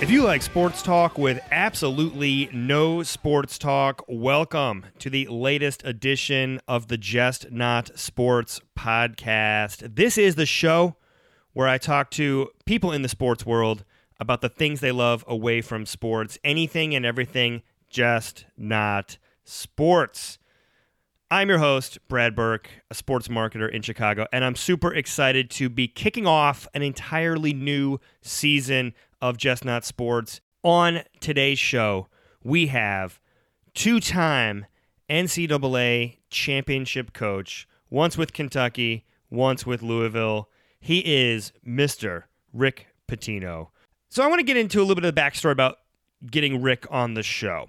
If you like sports talk with absolutely no sports talk, welcome to the latest edition of the Just Not Sports podcast. This is the show where I talk to people in the sports world about the things they love away from sports, anything and everything, just not sports. I'm your host, Brad Burke, a sports marketer in Chicago, and I'm super excited to be kicking off an entirely new season of Just Not Sports. On today's show, we have two time NCAA championship coach, once with Kentucky, once with Louisville. He is Mr. Rick Pitino. So I want to get into a little bit of the backstory about getting Rick on the show.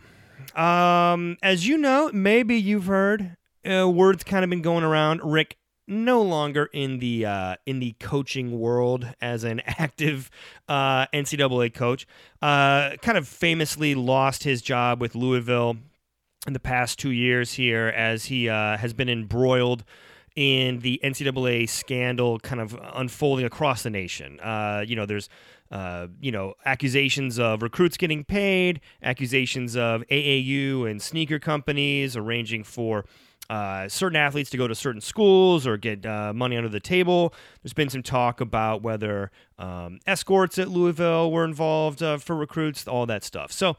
Um, as you know, maybe you've heard, uh, word's kind of been going around. Rick no longer in the uh, in the coaching world as an active uh, NCAA coach. Uh, kind of famously lost his job with Louisville in the past two years here, as he uh, has been embroiled in the NCAA scandal, kind of unfolding across the nation. Uh, you know, there's uh, you know, accusations of recruits getting paid, accusations of AAU and sneaker companies arranging for uh, certain athletes to go to certain schools or get uh, money under the table. There's been some talk about whether um, escorts at Louisville were involved uh, for recruits, all that stuff. So,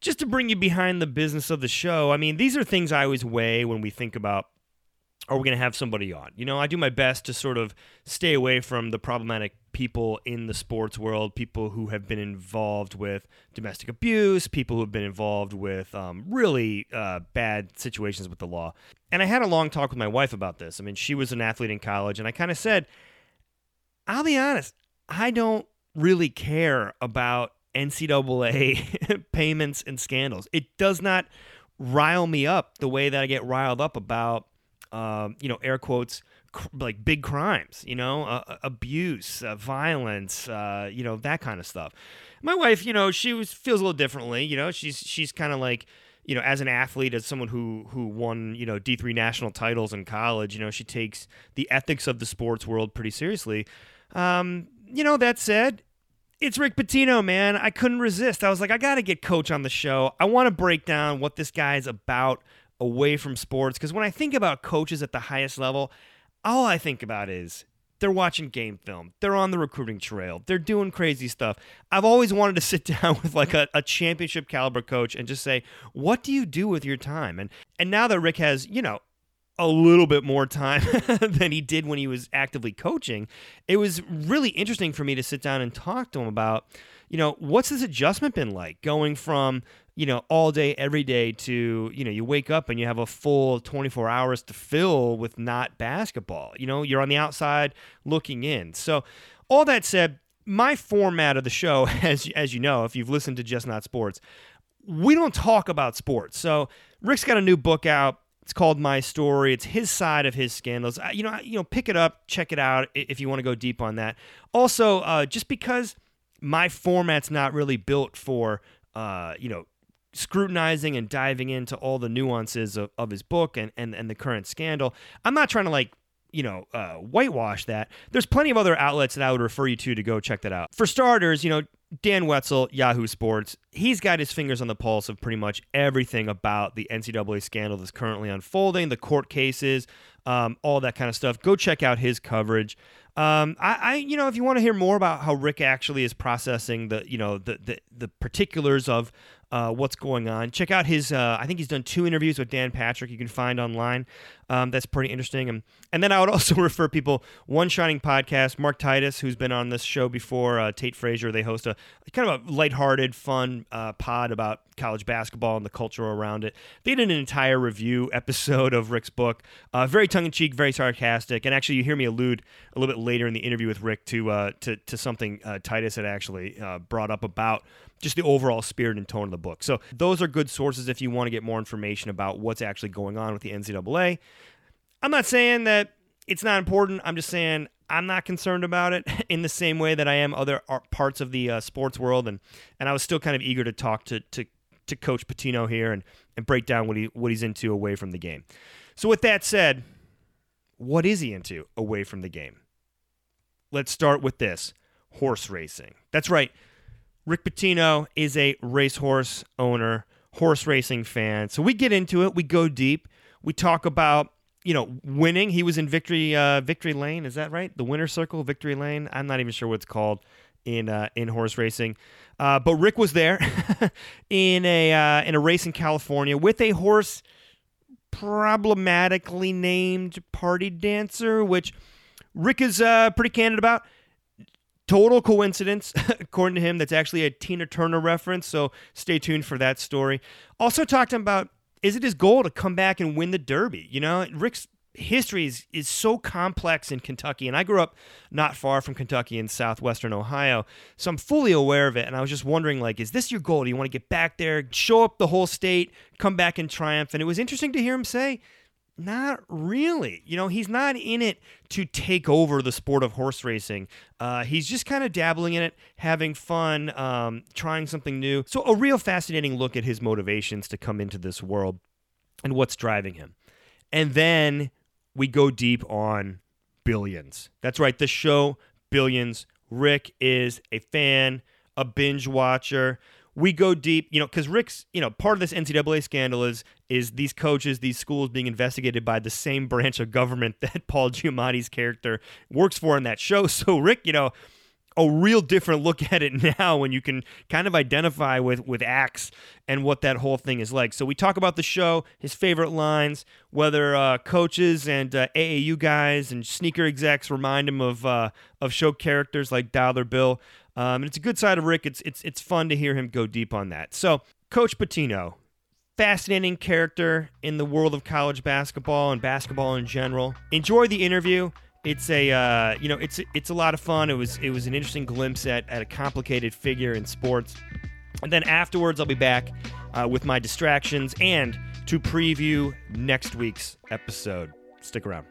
just to bring you behind the business of the show, I mean, these are things I always weigh when we think about are we going to have somebody on? You know, I do my best to sort of stay away from the problematic people in the sports world, people who have been involved with domestic abuse, people who have been involved with um, really uh, bad situations with the law. And I had a long talk with my wife about this. I mean, she was an athlete in college, and I kind of said, I'll be honest, I don't really care about NCAA payments and scandals. It does not rile me up the way that I get riled up about um, you know, air quotes, cr- like big crimes, you know, uh, abuse, uh, violence, uh, you know, that kind of stuff. My wife, you know, she was, feels a little differently. You know, she's she's kind of like, you know, as an athlete, as someone who who won, you know, D three national titles in college, you know, she takes the ethics of the sports world pretty seriously. Um, you know, that said, it's Rick Pitino, man. I couldn't resist. I was like, I got to get Coach on the show. I want to break down what this guy's about away from sports because when I think about coaches at the highest level, all I think about is they're watching game film. They're on the recruiting trail. They're doing crazy stuff. I've always wanted to sit down with like a, a, championship caliber coach and just say, what do you do with your time? And and now that Rick has, you know, a little bit more time than he did when he was actively coaching, it was really interesting for me to sit down and talk to him about, you know, what's this adjustment been like going from you know, all day, every day to, you know, you wake up and you have a full 24 hours to fill with not basketball. You know, you're on the outside looking in. So, all that said, my format of the show, as, as you know, if you've listened to Just Not Sports, we don't talk about sports. So, Rick's got a new book out. It's called My Story. It's his side of his scandals. You know, you know, pick it up, check it out if you want to go deep on that. Also, uh, just because my format's not really built for, uh, you know, scrutinizing and diving into all the nuances of, of his book and, and, and the current scandal. I'm not trying to like you know, uh, whitewash that. There's plenty of other outlets that I would refer you to to go check that out. For starters, you know, Dan Wetzel, Yahoo Sports, he's got his fingers on the pulse of pretty much everything about the NCAA scandal that's currently unfolding, the court cases, um, all that kind of stuff. Go check out his coverage. Um, I, I, you know, if you want to hear more about how Rick actually is processing the, you know, the the, the particulars of uh, what's going on. Check out his. Uh, I think he's done two interviews with Dan Patrick. You can find online. Um, that's pretty interesting. And and then I would also refer people one shining podcast. Mark Titus, who's been on this show before, uh, Tate Frazier. They host a kind of a lighthearted, fun uh, pod about college basketball and the culture around it. They did an entire review episode of Rick's book. Uh, very tongue in cheek, very sarcastic, and actually you hear me allude a little bit later in the interview with Rick to uh, to to something Titus had actually brought up about just the overall spirit and tone of the book. So those are good sources if you want to get more information about what's actually going on with the NCAA. I'm not saying that it's not important. I'm just saying I'm not concerned about it in the same way that I am other parts of the uh, sports world, and and I was still kind of eager to talk to to to Coach Pitino here and and break down what he what he's into away from the game. So with that said, what is he into away from the game? Let's start with this horse racing. That's right. Rick Pitino is a racehorse owner, horse racing fan. So we get into it, we go deep, we talk about you know winning. He was in victory uh, victory lane. Is that right? The winner circle, victory lane. I'm not even sure what it's called in uh, in horse racing. Uh, but Rick was there in a uh, in a race in California with a horse problematically named Party Dancer, which Rick is uh, pretty candid about. Total coincidence, according to him. That's actually a Tina Turner reference. So stay tuned for that story. Also talked about is it his goal to come back and win the Derby? You know, Rick's history is, is so complex in Kentucky, and I grew up not far from Kentucky in southwestern Ohio, so I'm fully aware of it. And I was just wondering, like, is this your goal? Do you want to get back there, show up the whole state, come back in triumph? And it was interesting to hear him say not really. You know, he's not in it to take over the sport of horse racing. Uh, he's just kind of dabbling in it, having fun, um, trying something new. So, a real fascinating look at his motivations to come into this world and what's driving him. And then we go deep on Billions. That's right, the show Billions. Rick is a fan, a binge watcher we go deep, you know, because Rick's, you know, part of this NCAA scandal is is these coaches, these schools being investigated by the same branch of government that Paul Giamatti's character works for in that show. So Rick, you know, a real different look at it now when you can kind of identify with with Axe and what that whole thing is like. So we talk about the show, his favorite lines, whether uh, coaches and uh, AAU guys and sneaker execs remind him of uh, of show characters like Dollar Bill. Um, and it's a good side of Rick. It's it's it's fun to hear him go deep on that. So, Coach Pitino, fascinating character in the world of college basketball and basketball in general. Enjoy the interview. It's a uh, you know it's it's a lot of fun. It was it was an interesting glimpse at at a complicated figure in sports. And then afterwards, I'll be back uh, with my distractions and to preview next week's episode. Stick around.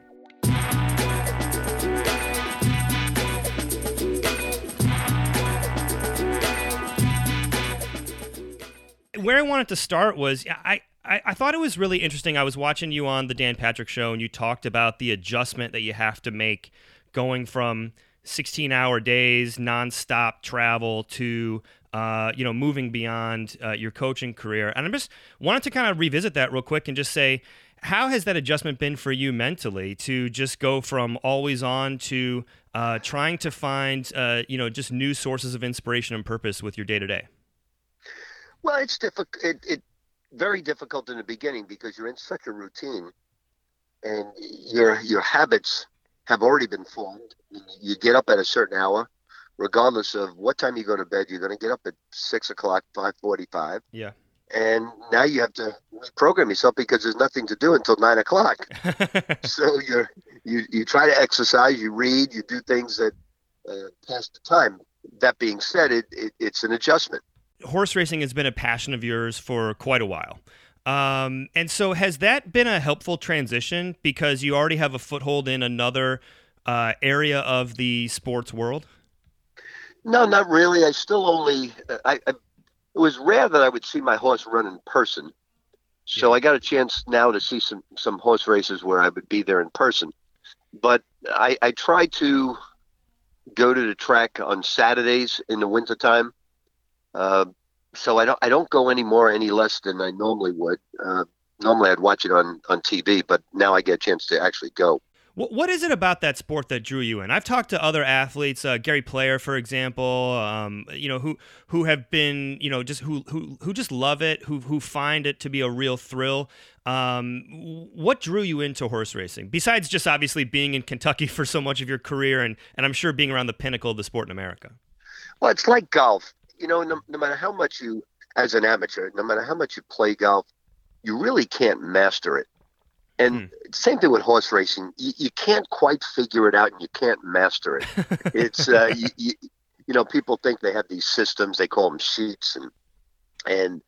Where I wanted to start was I, I, I thought it was really interesting. I was watching you on the Dan Patrick show, and you talked about the adjustment that you have to make going from 16 hour days, nonstop travel to uh, you know moving beyond uh, your coaching career. And I'm just wanted to kind of revisit that real quick and just say. How has that adjustment been for you mentally to just go from always on to uh, trying to find, uh, you know, just new sources of inspiration and purpose with your day to day? Well, it's difficult. It, it very difficult in the beginning because you're in such a routine, and your your habits have already been formed. You get up at a certain hour, regardless of what time you go to bed. You're going to get up at six o'clock, five forty-five. Yeah. And now you have to reprogram yourself because there's nothing to do until nine o'clock. so you're you you try to exercise, you read, you do things that uh, pass the time. That being said, it, it it's an adjustment horse racing has been a passion of yours for quite a while. Um, and so, has that been a helpful transition because you already have a foothold in another uh, area of the sports world? No, not really. I still only. I, I, it was rare that I would see my horse run in person, so yeah. I got a chance now to see some some horse races where I would be there in person. But I, I try to go to the track on Saturdays in the wintertime uh, so I don't I don't go any more any less than I normally would. Uh, normally I'd watch it on on TV, but now I get a chance to actually go. What What is it about that sport that drew you in? I've talked to other athletes, uh, Gary Player, for example, um, you know, who who have been, you know, just who who who just love it, who who find it to be a real thrill. Um, what drew you into horse racing besides just obviously being in Kentucky for so much of your career, and and I'm sure being around the pinnacle of the sport in America? Well, it's like golf you know, no, no matter how much you, as an amateur, no matter how much you play golf, you really can't master it. And hmm. same thing with horse racing. You, you, can't quite figure it out, and you can't master it. it's uh, you, you, you, know, people think they have these systems. They call them sheets, and and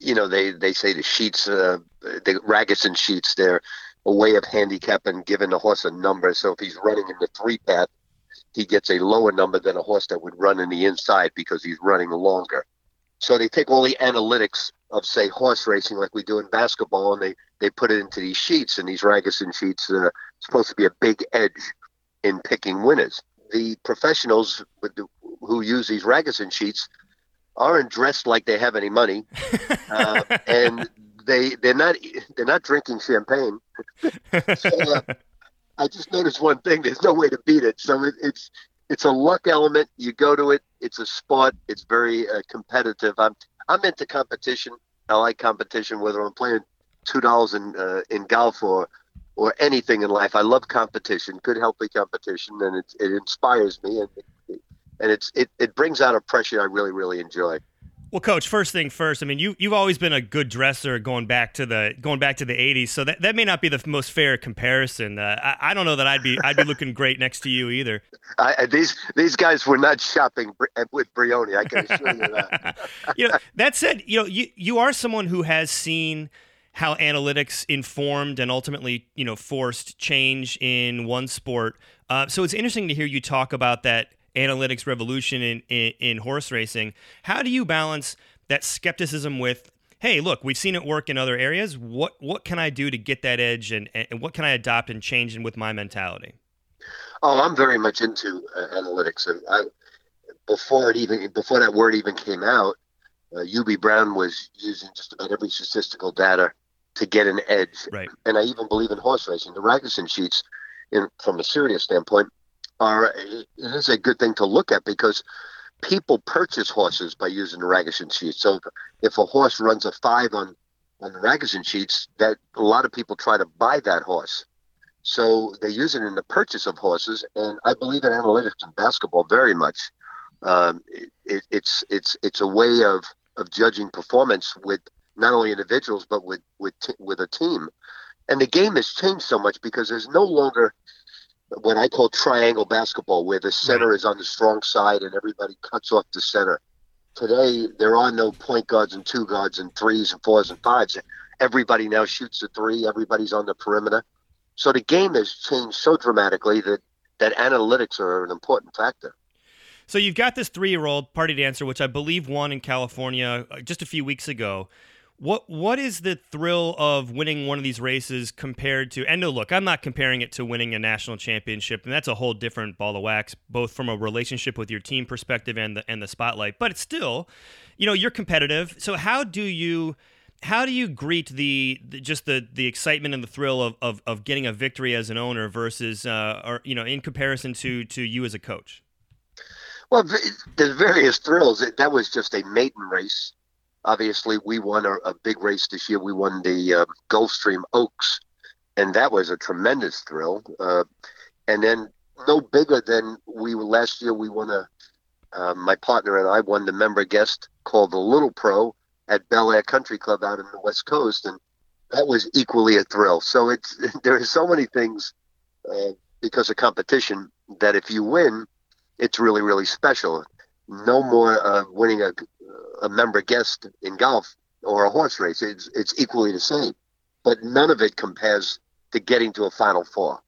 you know they they say the sheets, uh, the Ragozin sheets. They're a way of handicapping, giving the horse a number. So if he's running in the three path, he gets a lower number than a horse that would run in the inside because he's running longer. So they take all the analytics of say horse racing like we do in basketball and they, they put it into these sheets and these Ragozin sheets are supposed to be a big edge in picking winners. The professionals the, who use these Ragozin sheets aren't dressed like they have any money, uh, and they they're not they're not drinking champagne. so, uh, I just noticed one thing: there's no way to beat it. So it, it's it's a luck element. You go to it. It's a sport. It's very uh, competitive. I'm I'm into competition. I like competition, whether I'm playing two dollars in uh, in golf or or anything in life. I love competition, good healthy competition, and it it inspires me and and it's it, it brings out a pressure I really really enjoy. Well, coach, first thing first. I mean, you you've always been a good dresser going back to the going back to the '80s, so that, that may not be the most fair comparison. Uh, I, I, don't know that I'd be I'd be looking great next to you either. I, these these guys were not shopping with Brioni. I can assure you that. you know, that said, you know, you you are someone who has seen how analytics informed and ultimately, you know, forced change in one sport. Uh, so it's interesting to hear you talk about that analytics revolution in, in, in horse racing. How do you balance that skepticism with hey, look, we've seen it work in other areas. What what can I do to get that edge, and, and what can I adopt and change in with my mentality? Oh, I'm very much into uh, analytics, and I, before it even before that word even came out, uh, Hubie Brown was using just about every statistical data to get an edge. Right. And I even believe in horse racing. The Ragozin sheets, in from a serious standpoint, are is a good thing to look at because people purchase horses by using the Ragozin sheets. So if a horse runs a five on on the Ragozin sheets, that a lot of people try to buy that horse. So they use it in the purchase of horses, and I believe in analytics in basketball very much. Um, it, it, it's it's it's a way of of judging performance with not only individuals but with with t- with a team. And the game has changed so much because there's no longer what I call triangle basketball, where the center is on the strong side and everybody cuts off the center. Today, there are no point guards and two guards and threes and fours and fives. Everybody now shoots a three. Everybody's on the perimeter. So the game has changed so dramatically that, that analytics are an important factor. So you've got this three-year-old party dancer, which I believe won in California uh, just a few weeks ago. What what is the thrill of winning one of these races compared to? And no, look, I'm not comparing it to winning a national championship, and that's a whole different ball of wax, both from a relationship with your team perspective and the and the spotlight. But it's still, you know, you're competitive. So how do you? How do you greet the, the just the, the excitement and the thrill of, of, of getting a victory as an owner versus uh, or you know in comparison to to you as a coach? Well, the various thrills. That was just a maiden race obviously we won a, a big race this year. We won the uh, Gulfstream Oaks, and that was a tremendous thrill. Uh, and then no bigger than we last year. We won a uh, my partner and I won the member guest called the Little Pro at Bel Air Country Club out in the West Coast, and that was equally a thrill. So it's there are so many things uh, because of competition that if you win, it's really really special. No more uh, winning a a member guest in golf or a horse race. It's it's equally the same, but none of it compares to getting to a Final Four.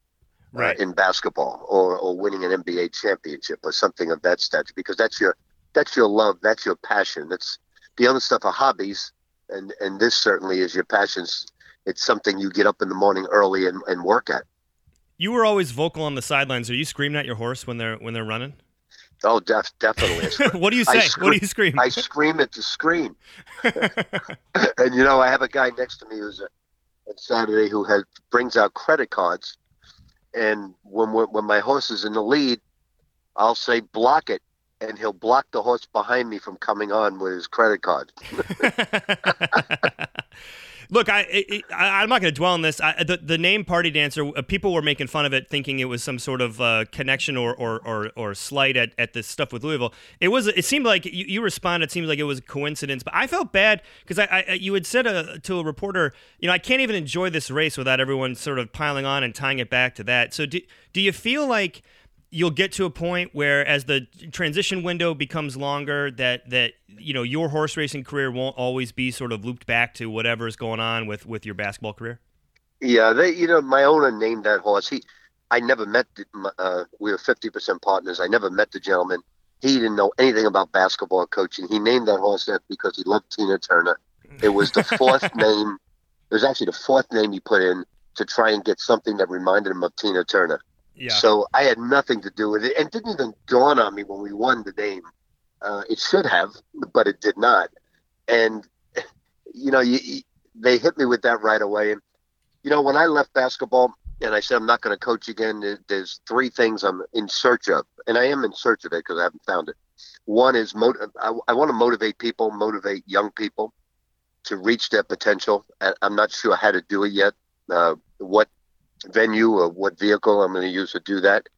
Uh, right. Uh, in basketball or, or winning an NBA championship or something of that stature because that's your that's your love that's your passion that's the other stuff are hobbies and and this certainly is your passions it's something you get up in the morning early and, and work at you were always vocal on the sidelines are you screaming at your horse when they're when they're running Oh, def- definitely. what do you say? what do you scream? I scream at the screen. and you know, I have a guy next to me who's a, on Saturday who has brings out credit cards, and when when my horse is in the lead, I'll say block it, and he'll block the horse behind me from coming on with his credit card. Look, I, I am not going to dwell on this. I, the the name Party Dancer, uh, people were making fun of it, thinking it was some sort of uh, connection or, or or or slight at, at the stuff with Louisville. It was. It seemed like you, you responded. It seemed like it was a coincidence, but I felt bad because I, I, you had said a, uh, to a reporter, you know, I can't even enjoy this race without everyone sort of piling on and tying it back to that. So do do you feel like you'll get to a point where as the transition window becomes longer that that you know your horse racing career won't always be sort of looped back to whatever is going on with with your basketball career Yeah, they. You know, my owner named that horse. He, I never met. The, uh, we were fifty percent partners. I never met the gentleman. He didn't know anything about basketball coaching. He named that horse that because he loved Tina Turner. It was the fourth name. It was actually the fourth name he put in to try and get something that reminded him of Tina Turner. Yeah. So I had nothing to do with it, and didn't even dawn on me when we won the name. Uh, it should have, but it did not. And you know, you, you, they hit me with that right away. And you know, when I left basketball and I said I'm not going to coach again, there's three things I'm in search of, and I am in search of it because I haven't found it. One is I, I want to motivate people, motivate young people to reach their potential. I'm not sure how to do it yet. Uh, what venue or what vehicle I'm going to use to do that.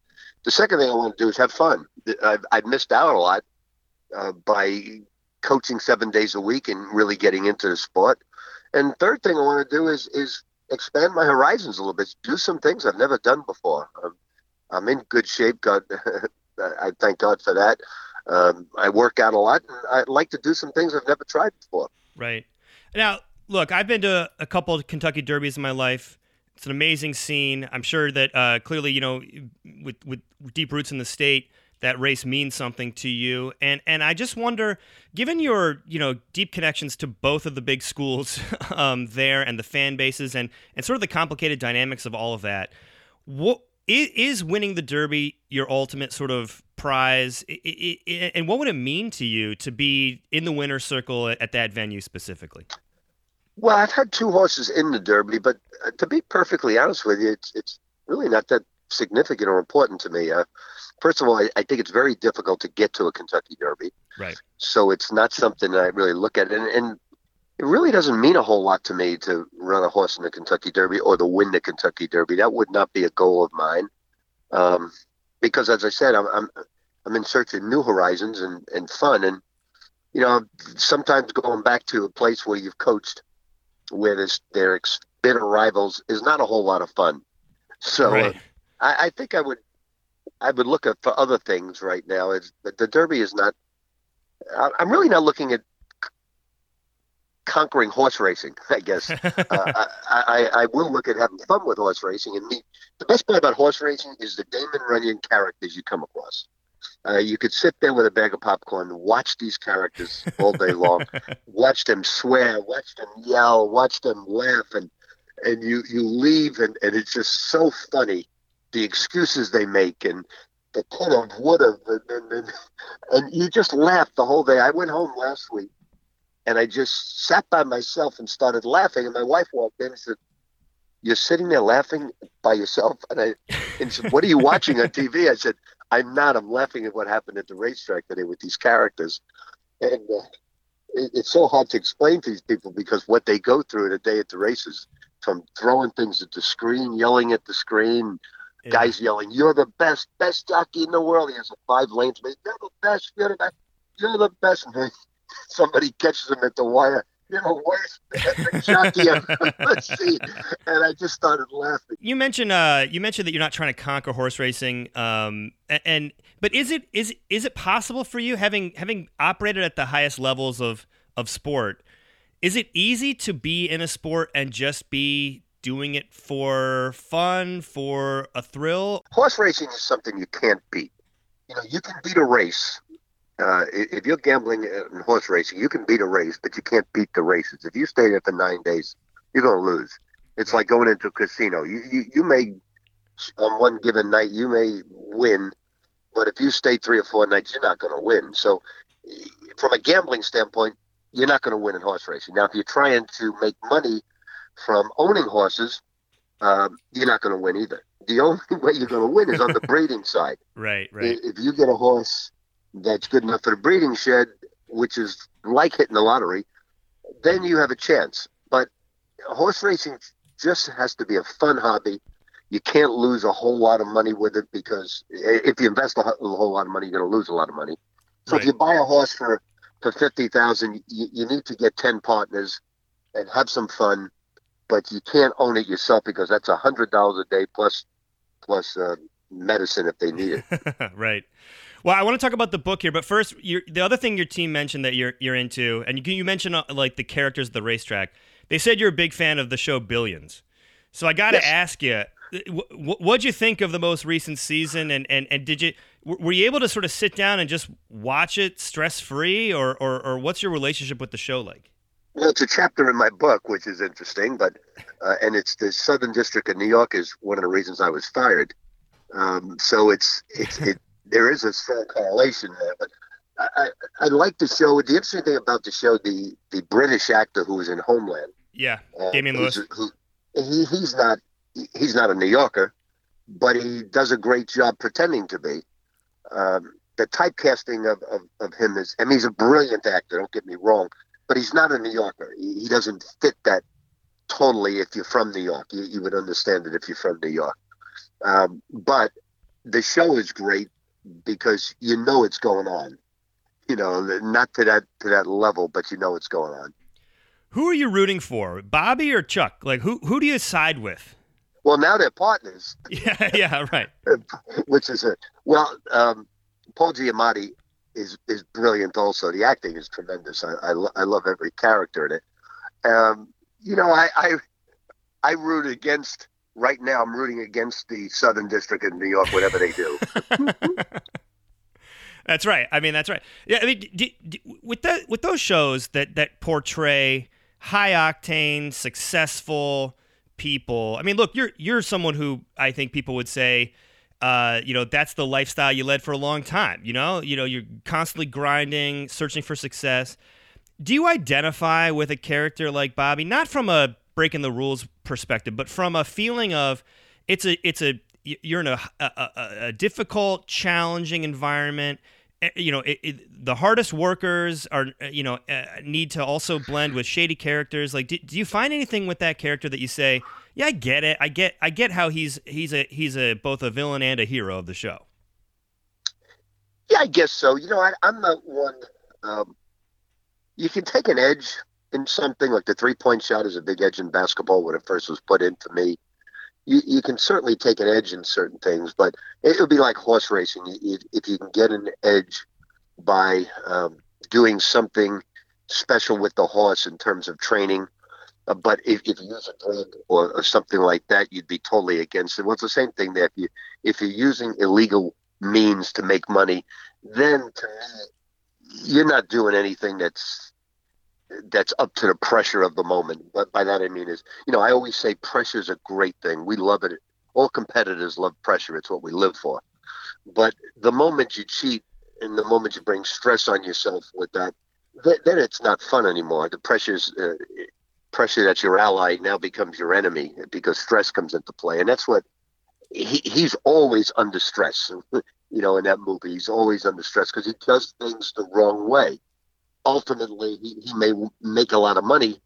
The second thing I want to do is have fun. I've, I've missed out a lot uh, by coaching seven days a week and really getting into the sport. And third thing I want to do is is expand my horizons a little bit, do some things I've never done before. I'm, I'm in good shape. God, I thank God for that. Um, I work out a lot, and I'd like to do some things I've never tried before. Right now, look, I've been to a couple of Kentucky Derbies in my life. It's an amazing scene. I'm sure that uh, clearly, you know, with with deep roots in the state, that race means something to you. And and I just wonder, given your you know deep connections to both of the big schools um, there and the fan bases and and sort of the complicated dynamics of all of that, what is winning the Derby your ultimate sort of prize? And what would it mean to you to be in the winner's circle at that venue specifically? Well, I've had two horses in the Derby, but uh, to be perfectly honest with you, it's it's really not that significant or important to me. Uh, first of all, I, I, think it's very difficult to get to a Kentucky Derby. Right. So it's not something that I really look at, and, and it really doesn't mean a whole lot to me to run a horse in the Kentucky Derby or to win the Kentucky Derby. That would not be a goal of mine, um, because as I said, I'm, I'm I'm in search of new horizons and, and fun, and you know, sometimes going back to a place where you've coached where there's their bitter rivals is not a whole lot of fun. So right. uh, I, I, think I would I would look at for other things right now. Is the, the Derby is not. I, I'm really not looking at conquering horse racing. I guess uh, I, I, I will look at having fun with horse racing, and me. The best part about horse racing is the Damon Runyon characters you come across. Uh, you could sit there with a bag of popcorn, watch these characters all day long, watch them swear, watch them yell, watch them laugh, and and you you leave, and, and it's just so funny, the excuses they make, and the could have, would have, and, and, and, and you just laugh the whole day. I went home last week, and I just sat by myself and started laughing, and my wife walked in and said, "You're sitting there laughing by yourself," and I and said, "What are you watching on TV?" I said. I'm not. I'm laughing at what happened at the racetrack today with these characters, and uh, it, it's so hard to explain to these people because what they go through in a day at the races, from throwing things at the screen, yelling at the screen, yeah. guys yelling, "You're the best, best jockey in the world." He has a five lanes, but you're the best. You're the best. You're the best. And somebody catches him at the wire you know, worst jockey I've ever seen. And I just started laughing. You mentioned uh, you mentioned that you're not trying to conquer horse racing, um, and, and but is it is is it possible for you having having operated at the highest levels of of sport? Is it easy to be in a sport and just be doing it for fun, for a thrill? Horse racing is something you can't beat. You know, you can beat a race uh, if you're gambling in horse racing, you can beat a race, but you can't beat the races. If you stay there for nine days, you're going to lose. It's like going into a casino. You, you you may on one given night you may win, but if you stay three or four nights, you're not going to win. So, from a gambling standpoint, you're not going to win in horse racing. Now, if you're trying to make money from owning horses, um, you're not going to win either. The only way you're going to win is on the breeding side. Right, right. If you get a horse that's good enough for the breeding shed, which is like hitting the lottery, then you have a chance. But horse racing just has to be a fun hobby. You can't lose a whole lot of money with it because if you invest a whole lot of money, you're going to lose a lot of money. So right. if you buy a horse for for fifty thousand, you, you need to get ten partners and have some fun. But you can't own it yourself because that's a hundred dollars a day plus plus uh, medicine if they need it. right. Well, I want to talk about the book here, but first, the other thing your team mentioned that you're you're into, and you, you mentioned uh, like the characters of the racetrack. They said you're a big fan of the show Billions. So I got to Yes. ask you, what'd you think of the most recent season, and and and did you w- were you able to sort of sit down and just watch it stress free, or, or or what's your relationship with the show like? Well, it's a chapter in my book, which is interesting, but uh, and it's the Southern District of New York is one of the reasons I was fired. Um, so it's it's it there is a strong correlation there. But I, I, I like the show. The interesting thing about the show, the the British actor who was in Homeland, Yeah, uh, Damian who's- Lewis. who, he, he's not he's not a New Yorker, but he does a great job pretending to be. Um, the typecasting of, of, of him is, I mean, he's a brilliant actor. Don't get me wrong, but he's not a New Yorker. He, he doesn't fit that totally. If you're from New York, you, you would understand it if you're from New York. Um, but the show is great because you know it's going on. You know, not to that to that level, but you know it's going on. Who are you rooting for, Bobby or Chuck? Like who who do you side with? Well, now they're partners. Yeah, yeah, right. which is it. well. Um, Paul Giamatti is is brilliant. Also, the acting is tremendous. I I, lo- I love every character in it. Um, you know, I, I I root against. Right now, I'm rooting against the Southern District in New York, whatever they do. That's right. I mean, that's right. Yeah, I mean, d- d- with that, with those shows that that portray high octane, successful people. I mean, look, you're you're someone who I think people would say, uh, you know, that's the lifestyle you led for a long time. You know, you know, you're constantly grinding, searching for success. Do you identify with a character like Bobby, not from a breaking the rules perspective, but from a feeling of it's a it's a you're in a a, a, difficult, challenging environment. Eh, You know, it, it, the hardest workers are uh, you know uh, need to also blend with shady characters. Like, do, do you find anything with that character that you say, yeah, I get it, I get I get how he's he's a he's a both a villain and a hero of the show. Yeah, I guess so. You know, I, I'm not one. Um, you can take an edge in something like the three point shot is a big edge in basketball when it first was put in for me. You, you can certainly take an edge in certain things, but it would be like horse racing. If you can get an edge by um, doing something special with the horse in terms of training, uh, but if, if you use a drug or, or something like that, you'd be totally against it. Well, it's the same thing there. If you if you're using illegal means to make money, then to me, you're not doing anything that's that's up to the pressure of the moment. But by that I mean is, you know, I always say pressure is a great thing. We love it. All competitors love pressure. It's what we live for. But the moment you cheat and the moment you bring stress on yourself with that, th- then it's not fun anymore. The pressure's uh, pressure that's your ally now becomes your enemy because stress comes into play, and that's what he, he's always under stress. You know, in that movie, he's always under stress because he does things the wrong way. Ultimately, he, he may make a lot of money,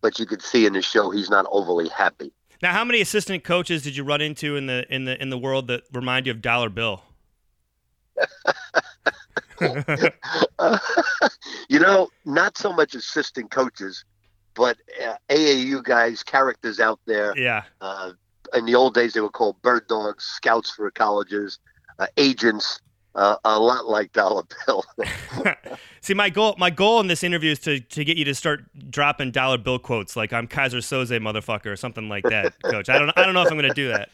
but you could see in the show he's not overly happy. Now, how many assistant coaches did you run into in the in the in the world that remind you of Dollar Bill? you know, not so much assistant coaches, but uh, AAU guys, characters out there. Yeah, Uh, in the old days, they were called bird dogs, scouts for colleges, uh, agents, uh, a lot like Dollar Bill. See, my goal, my goal in this interview is to, to get you to start dropping dollar bill quotes, like "I'm Keyser Soze, motherfucker" or something like that, Coach. I don't, I don't know if I'm going to do that.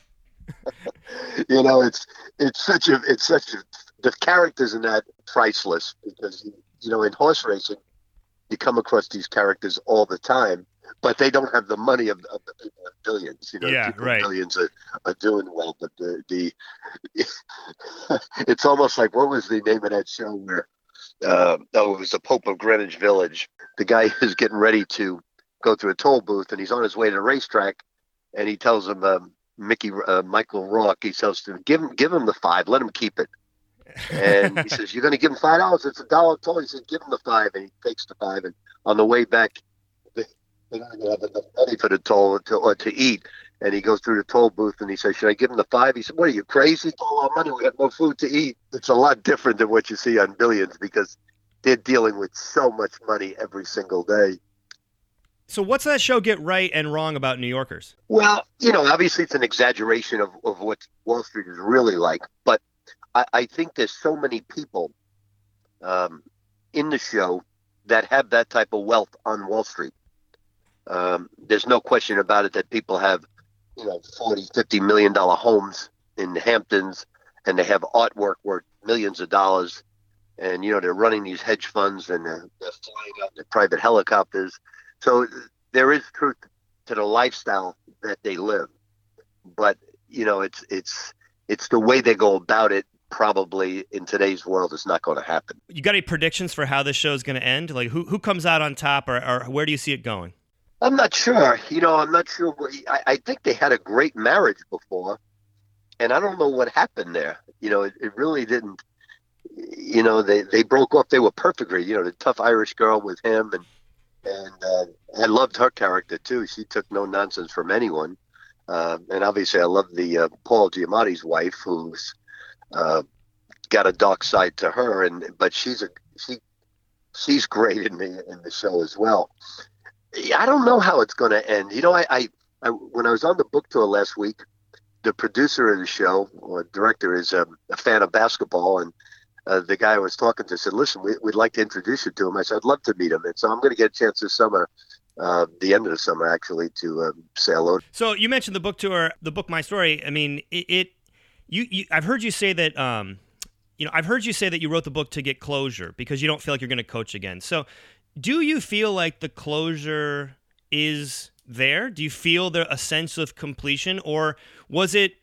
you know, it's it's such a it's such a the characters in that priceless because you know in horse racing you come across these characters all the time, but they don't have the money of, of the billions. You know, Yeah, right. billions are, are doing well, but the the it's almost like what was the name of that show where uh, oh it was the Pope of Greenwich Village. The guy is getting ready to go through a toll booth and he's on his way to the racetrack, and he tells him. Um, Mickey uh, Michael Rock, he tells him, give him, give him the five, let him keep it. And he says, "You're going to give him five dollars? It's a dollar toll." He says, "Give him the five. and he takes the five. And on the way back, they're not going to have enough money for the toll to, or to eat. And he goes through the toll booth and he says, "Should I give him the five? He said, "What are you crazy? It's all our money. We got no food to eat." It's a lot different than what you see on Billions because they're dealing with so much money every single day. So, what's that show get right and wrong about New Yorkers? Well, you know, obviously it's an exaggeration of, of what Wall Street is really like, but I, I think there's so many people um, in the show that have that type of wealth on Wall Street. Um, there's no question about it that people have you know 40 50 million dollar homes in the hamptons and they have artwork worth millions of dollars and you know they're running these hedge funds and they're, flying out in private helicopters so there is truth to the lifestyle that they live but you know it's it's it's the way they go about it probably in today's world is not going to happen You got any predictions for how this show is going to end? Like who who comes out on top, or, or where do you see it going? I'm not sure. You know, I'm not sure. what- I, I think they had a great marriage before, and I don't know what happened there. You know, it, it really didn't. You know, they they broke off. They were perfect. You know, the tough Irish girl with him, and and uh, I loved her character too. She took no nonsense from anyone, uh, and obviously I love the uh, Paul Giamatti's wife, who's uh, got a dark side to her, and but she's a she she's great in the in the show as well. I don't know how it's going to end. You know, I, I, I when I was on the book tour last week, the producer of the show or director is um, a fan of basketball, and uh, the guy I was talking to said, "Listen, we, we'd like to introduce you to him." I said, "I'd love to meet him," and so I'm going to get a chance this summer, uh, the end of the summer actually, to um, say hello. So you mentioned the book tour, the book My Story. I mean, it, it you, you I've heard you say that um, you know, I've heard you say that you wrote the book to get closure because you don't feel like you're going to coach again. So, do you feel like the closure is there? Do you feel there a sense of completion or was it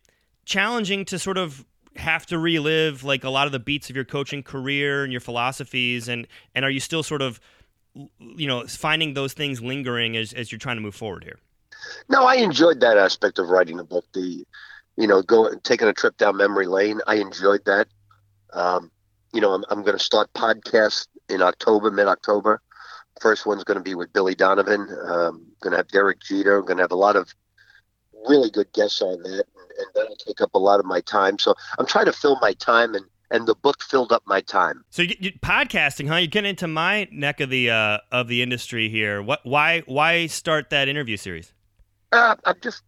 challenging to sort of have to relive like a lot of the beats of your coaching career and your philosophies and and are you still sort of you know finding those things lingering as, as you're trying to move forward here No, I enjoyed that aspect of writing the book. The, you know, going taking a trip down memory lane. I enjoyed that. Um, you know, I'm, I'm going to start podcasts in October, mid October. First one's going to be with Billy Donovan. Um, going to have Derek Jeter. I'm going to have a lot of really good guests on that, and, and that'll take up a lot of my time. So I'm trying to fill my time, and and the book filled up my time. So you, you, podcasting, huh? You're getting into my neck of the uh, of the industry here. What? Why? Why start that interview series? Uh, I'm just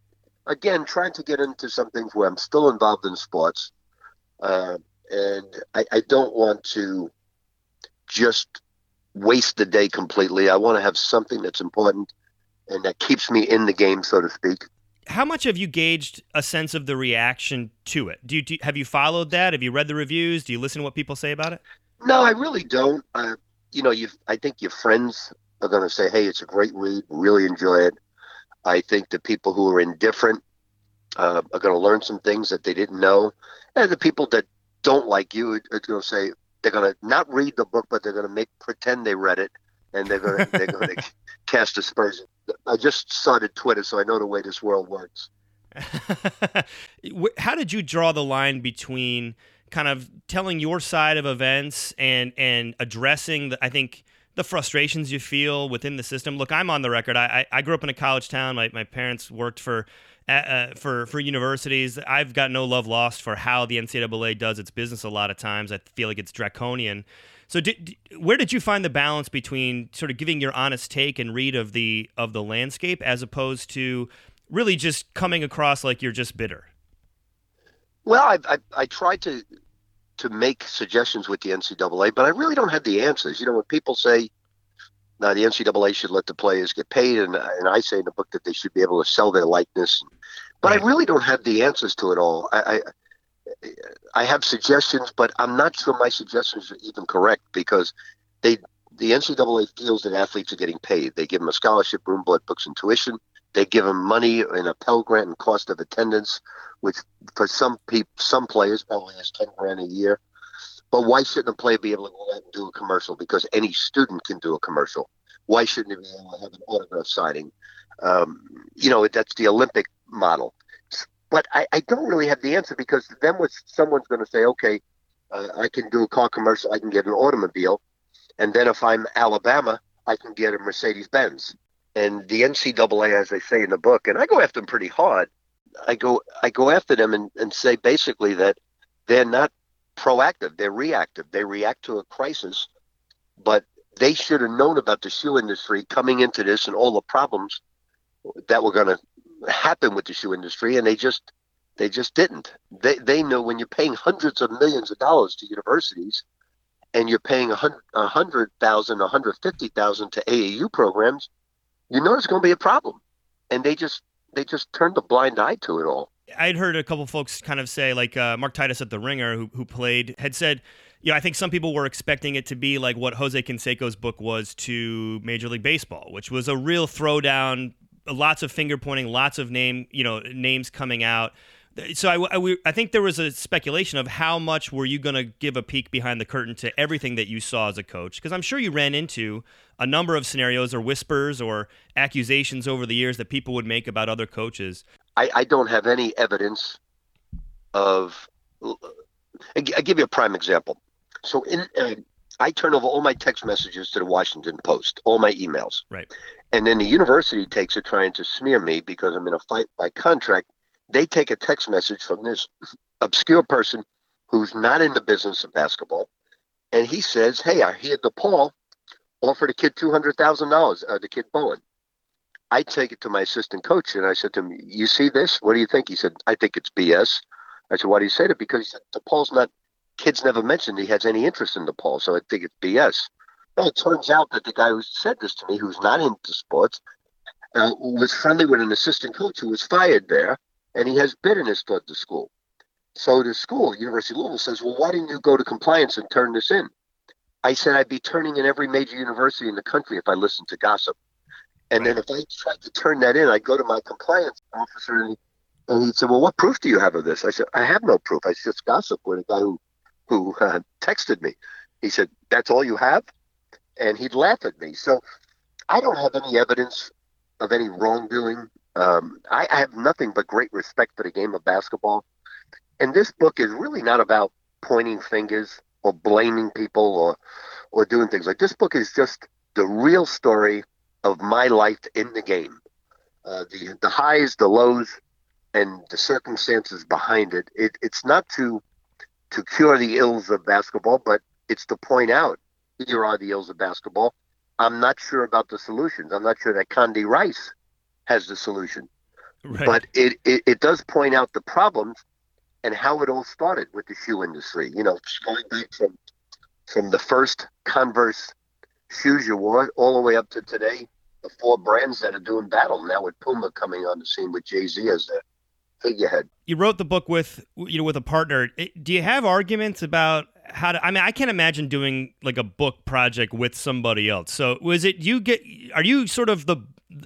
again trying to get into some things where I'm still involved in sports, uh, and I, I don't want to just waste the day completely. I want to have something that's important and that keeps me in the game, so to speak. How much have you gauged a sense of the reaction to it? Do you, do have you followed that? Have you read the reviews? Do you listen to what people say about it? No, I really don't. Uh, you know, you. I think your friends are going to say, "Hey, it's a great read. Really enjoy it." I think the people who are indifferent uh, are going to learn some things that they didn't know, and the people that don't like you are going to say they're going to not read the book, but they're going to make pretend they read it, and they're going to they're going to cast aspersions. I just started Twitter, so I know the way this world works. How did you draw the line between kind of telling your side of events and and addressing the I think the frustrations you feel within the system? Look, I'm on the record. I I, I grew up in a college town. My my parents worked for. Uh, for for universities, I've got no love lost for how the NCAA does its business. A lot of times, I feel like it's draconian. So, did, where did you find the balance between sort of giving your honest take and read of the of the landscape, as opposed to really just coming across like you're just bitter? Well, I, I I tried to to make suggestions with the NCAA, but I really don't have the answers. You know, when people say, "Now the NCAA should let the players get paid," and and I say in the book that they should be able to sell their likeness, but Right. I really don't have the answers to it all. I, I I have suggestions, but I'm not sure my suggestions are even correct because they the NCAA feels that athletes are getting paid. They give them a scholarship, room, board, books, and tuition. They give them money in a Pell Grant and cost of attendance, which for some people, some players probably is ten grand a year. But why shouldn't a player be able to go out and do a commercial? Because any student can do a commercial. Why shouldn't he be able to have an autograph signing? Um, you know, that's the Olympic model. But I, I don't really have the answer because then what someone's going to say, okay, uh, I can do a car commercial, I can get an automobile, and then if I'm Alabama, I can get a Mercedes Benz. And the NCAA, as they say in the book, and I go after them pretty hard. I go I go after them and, and say basically that they're not proactive, they're reactive. They react to a crisis, but they should have known about the shoe industry coming into this and all the problems that were going to happen with the shoe industry, and they just they just didn't. They they know when you're paying hundreds of millions of dollars to universities, and you're paying a hundred a hundred thousand, a hundred fifty thousand to AAU programs, you know it's going to be a problem, and they just they just turned a blind eye to it all. I'd heard a couple folks kind of say, like uh, Mark Titus at the Ringer, who who played, had said, you know, I think some people were expecting it to be like what Jose Canseco's book was to Major League Baseball, which was a real throwdown, lots of finger pointing, lots of name, you know, names coming out. So I, I, I think there was a speculation of how much were you going to give a peek behind the curtain to everything that you saw as a coach? Because I'm sure you ran into a number of scenarios or whispers or accusations over the years that people would make about other coaches. I, I don't have any evidence of. I give you a prime example. So in, uh, I turn over all my text messages to the Washington Post, all my emails. Right. And then the university takes it trying to smear me because I'm in a fight by contract. They take a text message from this obscure person who's not in the business of basketball, and he says, "Hey, I hear DePaul offered a kid two hundred thousand dollars. Uh, the kid Bowen." I take it to my assistant coach, and I said to him, "You see this? What do you think?" He said, "I think it's BS." I said, "Why do you say that?" Because he said, DePaul's not kids never mentioned he has any interest in DePaul, so I think it's BS. Well, it turns out that the guy who said this to me, who's not into sports, uh, was friendly with an assistant coach who was fired there, and he has bitterness toward the school. So the school, University of Louisville, says, "Well, why didn't you go to compliance and turn this in?" I said, "I'd be turning in every major university in the country if I listened to gossip." And right. then if I tried to turn that in, I'd go to my compliance officer and, and he'd say, "Well, what proof do you have of this?" I said, "I have no proof. I just gossip with a guy who who uh, texted me. He said, "That's all you have," and he'd laugh at me. So I don't have any evidence of any wrongdoing. Um, I, I have nothing but great respect for the game of basketball, and this book is really not about pointing fingers or blaming people or or doing things like this. Book is just the real story of my life in the game, uh, the the highs, the lows, and the circumstances behind it. it it's not to to cure the ills of basketball, but it's to point out here are the ills of basketball. I'm not sure about the solutions. I'm not sure that Condi Rice has the solution. Right. But it, it, it does point out the problems and how it all started with the shoe industry. You know, going back from from the first Converse shoes you wore all the way up to today, the four brands that are doing battle now with Puma coming on the scene with Jay Z as their figurehead. You wrote the book with you know with a partner. Do you have arguments about how to? I mean, I can't imagine doing like a book project with somebody else. So was it you get? Are you sort of the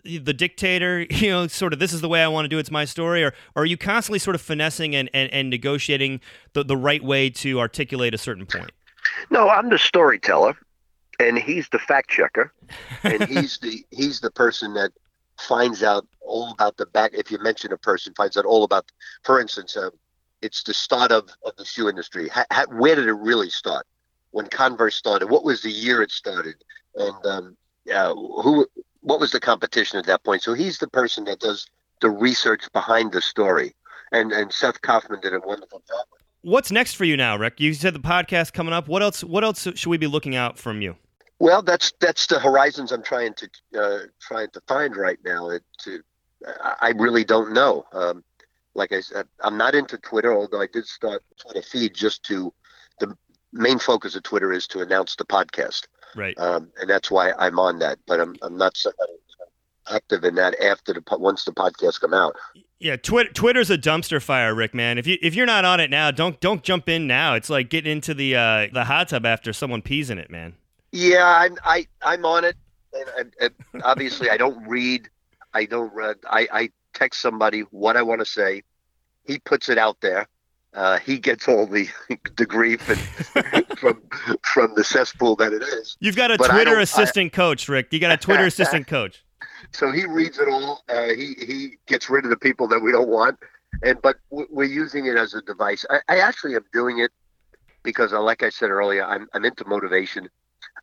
the dictator? You know, sort of this is the way I want to do. It's my story, or, or are you constantly sort of finessing and, and, and negotiating the the right way to articulate a certain point? No, I'm the storyteller, and he's the fact checker, and he's the he's the person that finds out all about the back. If you mention a person, finds out all about. For instance, uh, it's the start of, of the shoe industry. Ha, ha, where did it really start? When Converse started, what was the year it started, and um, uh, who? What was the competition at that point? So he's the person that does the research behind the story, and and Seth Kaufman did a wonderful job. What's next for you now, Rick? You said the podcast coming up. What else? What else should we be looking out from you? Well, that's that's the horizons I'm trying to uh, trying to find right now. It, to I really don't know. Um, like I said, I'm not into Twitter, although I did start Twitter feed just to. The main focus of Twitter is to announce the podcast, right? Um, and that's why I'm on that. But I'm I'm not active in that after the once the podcast come out. Yeah, Twitter Twitter's a dumpster fire, Rick. Man, if you if you're not on it now, don't don't jump in now. It's like getting into the uh, the hot tub after someone pees in it, man. Yeah, I'm I I'm on it, and, and obviously I don't read. I don't read. I I text somebody what I want to say. He puts it out there. Uh, he gets all the the grief and from from the cesspool that it is. You've got a but Twitter assistant I, coach, Rick. You got a Twitter assistant coach. So he reads it all. Uh, he he gets rid of the people that we don't want, and but we're using it as a device. I, I actually am doing it because, uh, like I said earlier, I'm I'm into motivation.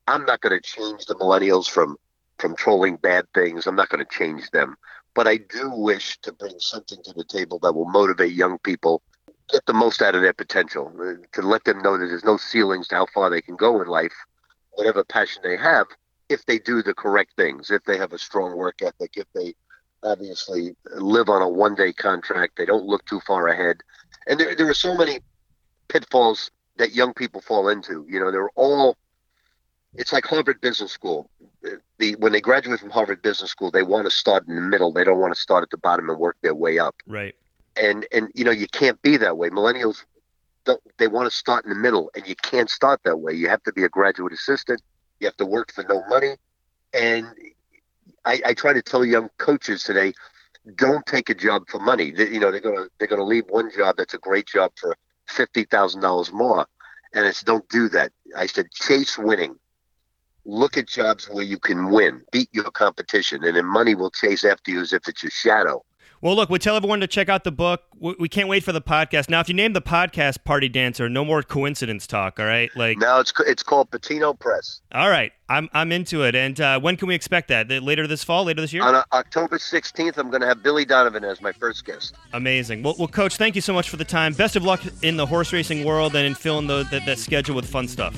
I'm not going to change the millennials from from trolling bad things. I'm not going to change them, but I do wish to bring something to the table that will motivate young people get the most out of their potential, uh, to let them know that there's no ceilings to how far they can go in life, whatever passion they have, if they do the correct things, if they have a strong work ethic, if they obviously live on a one day contract, they don't look too far ahead. And there, there are so many pitfalls that young people fall into. You know, they're all it's like Harvard Business School. the when they graduate from Harvard Business School, they want to start in the middle. They don't want to start at the bottom and work their way up. Right. And and you know you can't be that way. Millennials, don't, they want to start in the middle, and you can't start that way. You have to be a graduate assistant. You have to work for no money. And I, I try to tell young coaches today, don't take a job for money. They, you know they're gonna they're gonna leave one job that's a great job for fifty thousand dollars more, and it's don't do that. I said chase winning look at jobs where you can win, beat your competition, and then money will chase after you as if it's your shadow. Well, look, we tell everyone to check out the book. We can't wait for the podcast. Now, if you name the podcast "Party Dancer," no more coincidence talk. All right, like now it's it's called Pitino Press. All right, I'm I'm into it. And uh, when can we expect that? Later this fall? Later this year? On uh, October 16th, I'm going to have Billy Donovan as my first guest. Amazing. Well, well, Coach, thank you so much for the time. Best of luck in the horse racing world and in filling the, that, that schedule with fun stuff.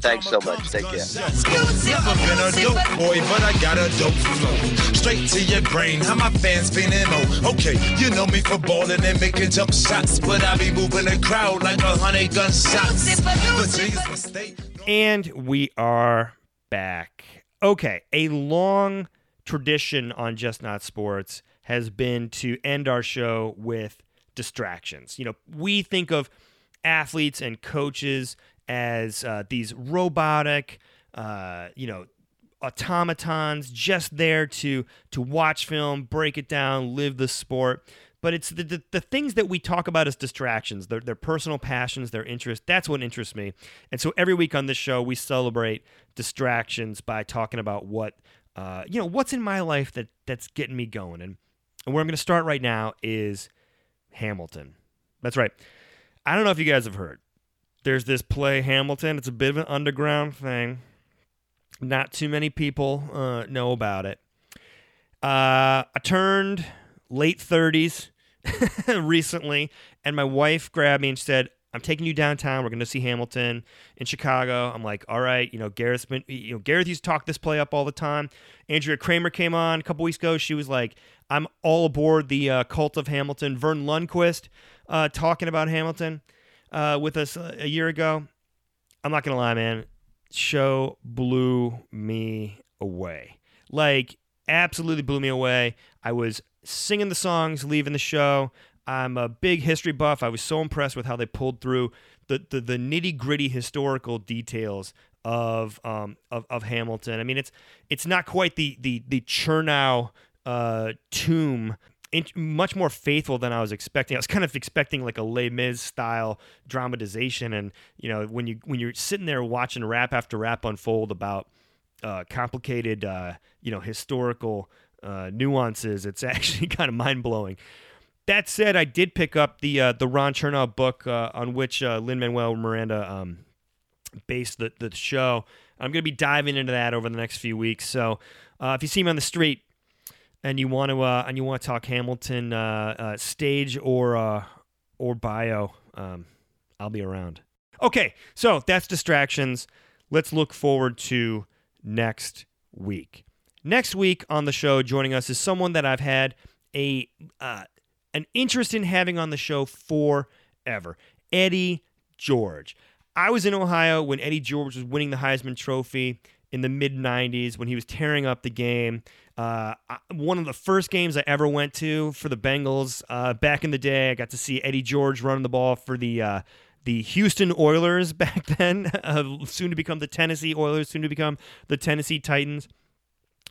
Thanks so much. Take care. Never been a dope boy, but I got a dope flow. Straight to your brain, how my fans feeling? Oh, okay, you know me for balling and making jump shots, but I be moving the crowd like a hundred gunshots. And we are back. Okay, a long tradition on Just Not Sports has been to end our show with distractions. You know, we think of athletes and coaches as uh, these robotic, uh, you know, automatons just there to to watch film, break it down, live the sport. But it's the, the, the things that we talk about as distractions, their, their personal passions, their interests. That's what interests me. And so every week on this show, we celebrate distractions by talking about what, uh, you know, what's in my life that that's getting me going. And, and where I'm going to start right now is Hamilton. That's right. I don't know if you guys have heard there's this play Hamilton. It's a bit of an underground thing. Not too many people uh, know about it. Uh, I turned late 30s recently, and my wife grabbed me and said, I'm taking you downtown. We're going to see Hamilton in Chicago. I'm like, all right, you know, Gareth's been, you know, Gareth used to talk this play up all the time. Andrea Kremer came on a couple weeks ago. She was like, I'm all aboard the uh, cult of Hamilton. Verne Lundquist uh, talking about Hamilton uh, with us a year ago. I'm not gonna lie, man. Show blew me away. Like absolutely blew me away. I was singing the songs, leaving the show. I'm a big history buff. I was so impressed with how they pulled through the the, the nitty gritty historical details of um of, of Hamilton. I mean, it's it's not quite the the the Chernow uh, tomb much more faithful than I was expecting. I was kind of expecting like a Les Mis style dramatization, and you know when you when you're sitting there watching rap after rap unfold about uh, complicated uh, you know historical uh, nuances, it's actually kind of mind blowing. That said, I did pick up the uh, the Ron Chernow book uh, on which uh, Lin Manuel Miranda um, based the the show. I'm going to be diving into that over the next few weeks. So if you see me on the street, and you want to uh, and you want to talk Hamilton uh, uh, stage or uh, or bio, um, I'll be around. Okay, so that's distractions. Let's look forward to next week. Next week on the show, joining us is someone that I've had a uh, an interest in having on the show forever. Eddie George. I was in Ohio when Eddie George was winning the Heisman Trophy in the mid 90s when he was tearing up the game. Uh, one of the first games I ever went to for the Bengals uh, back in the day, I got to see Eddie George running the ball for the uh, the Houston Oilers back then, uh, soon to become the Tennessee Oilers, soon to become the Tennessee Titans.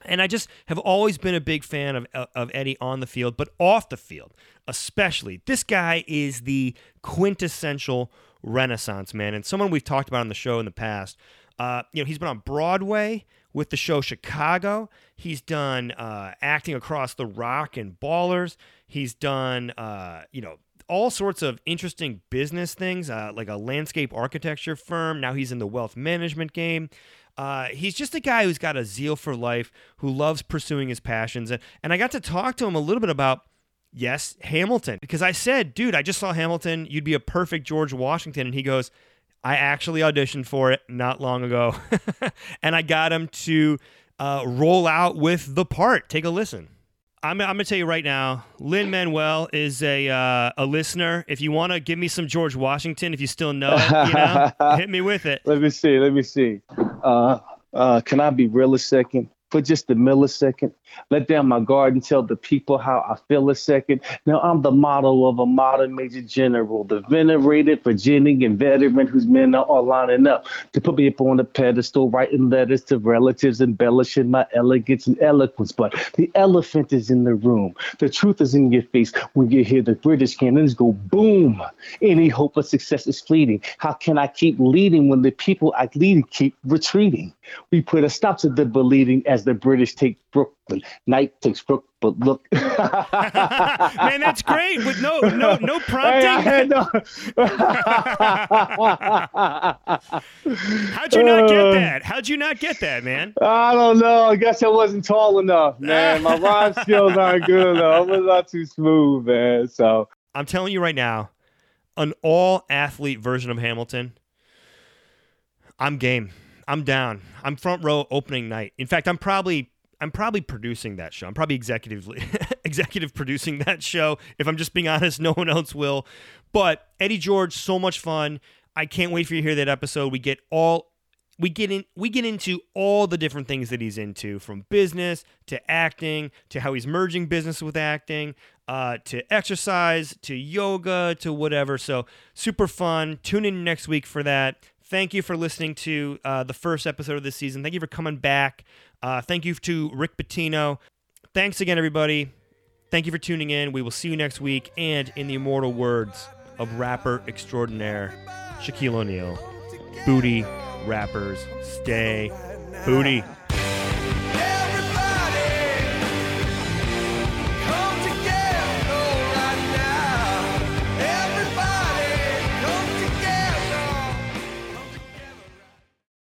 And I just have always been a big fan of, of Eddie on the field, but off the field, especially. This guy is the quintessential Renaissance man, and someone we've talked about on the show in the past. Uh, you know, he's been on Broadway with the show Chicago. He's done uh, acting across the Rock and Ballers. He's done, uh, you know, all sorts of interesting business things, uh, like a landscape architecture firm. Now he's in the wealth management game. Uh, he's just a guy who's got a zeal for life, who loves pursuing his passions. And, and I got to talk to him a little bit about, yes, Hamilton, because I said, dude, I just saw Hamilton. You'd be a perfect George Washington. And he goes, I actually auditioned for it not long ago, and I got him to uh, roll out with the part. Take a listen. I'm, I'm going to tell you right now, Lin Manuel is a uh, a listener. If you want to give me some George Washington, if you still know it, you know, hit me with it. Let me see. Let me see. Uh, uh, can I be real a second? For just a millisecond. Let down my guard and tell the people how I feel a second. Now I'm the model of a modern major general, the venerated Virginian veteran whose men are all lining up to put me up on a pedestal, writing letters to relatives, embellishing my elegance and eloquence. But the elephant is in the room. The truth is in your face when you hear the British cannons go boom. Any hope of success is fleeting. How can I keep leading when the people I lead keep retreating? We put a stop to the believing as the British take Brooklyn. Knight takes Brooklyn. But look, man, that's great with no no no prompting. Hey, no. How'd you not get uh, that? How'd you not get that, man? I don't know. I guess I wasn't tall enough, man. My rhyme skills aren't good enough. I'm not too smooth, man. So I'm telling you right now, an all athlete version of Hamilton. I'm game. I'm down. I'm front row opening night. In fact, I'm probably I'm probably producing that show. I'm probably executively executive producing that show. If I'm just being honest, no one else will. But Eddie George, so much fun. I can't wait for you to hear that episode. We get all we get in we get into all the different things that he's into from business to acting to how he's merging business with acting uh, to exercise to yoga to whatever so super fun tune in next week for that thank you for listening to uh, the first episode of this season. Thank you for coming back. Uh, thank you to Rick Pitino. Thanks again, everybody. Thank you for tuning in. We will see you next week. And in the immortal words of rapper extraordinaire Shaquille O'Neal, booty rappers stay booty.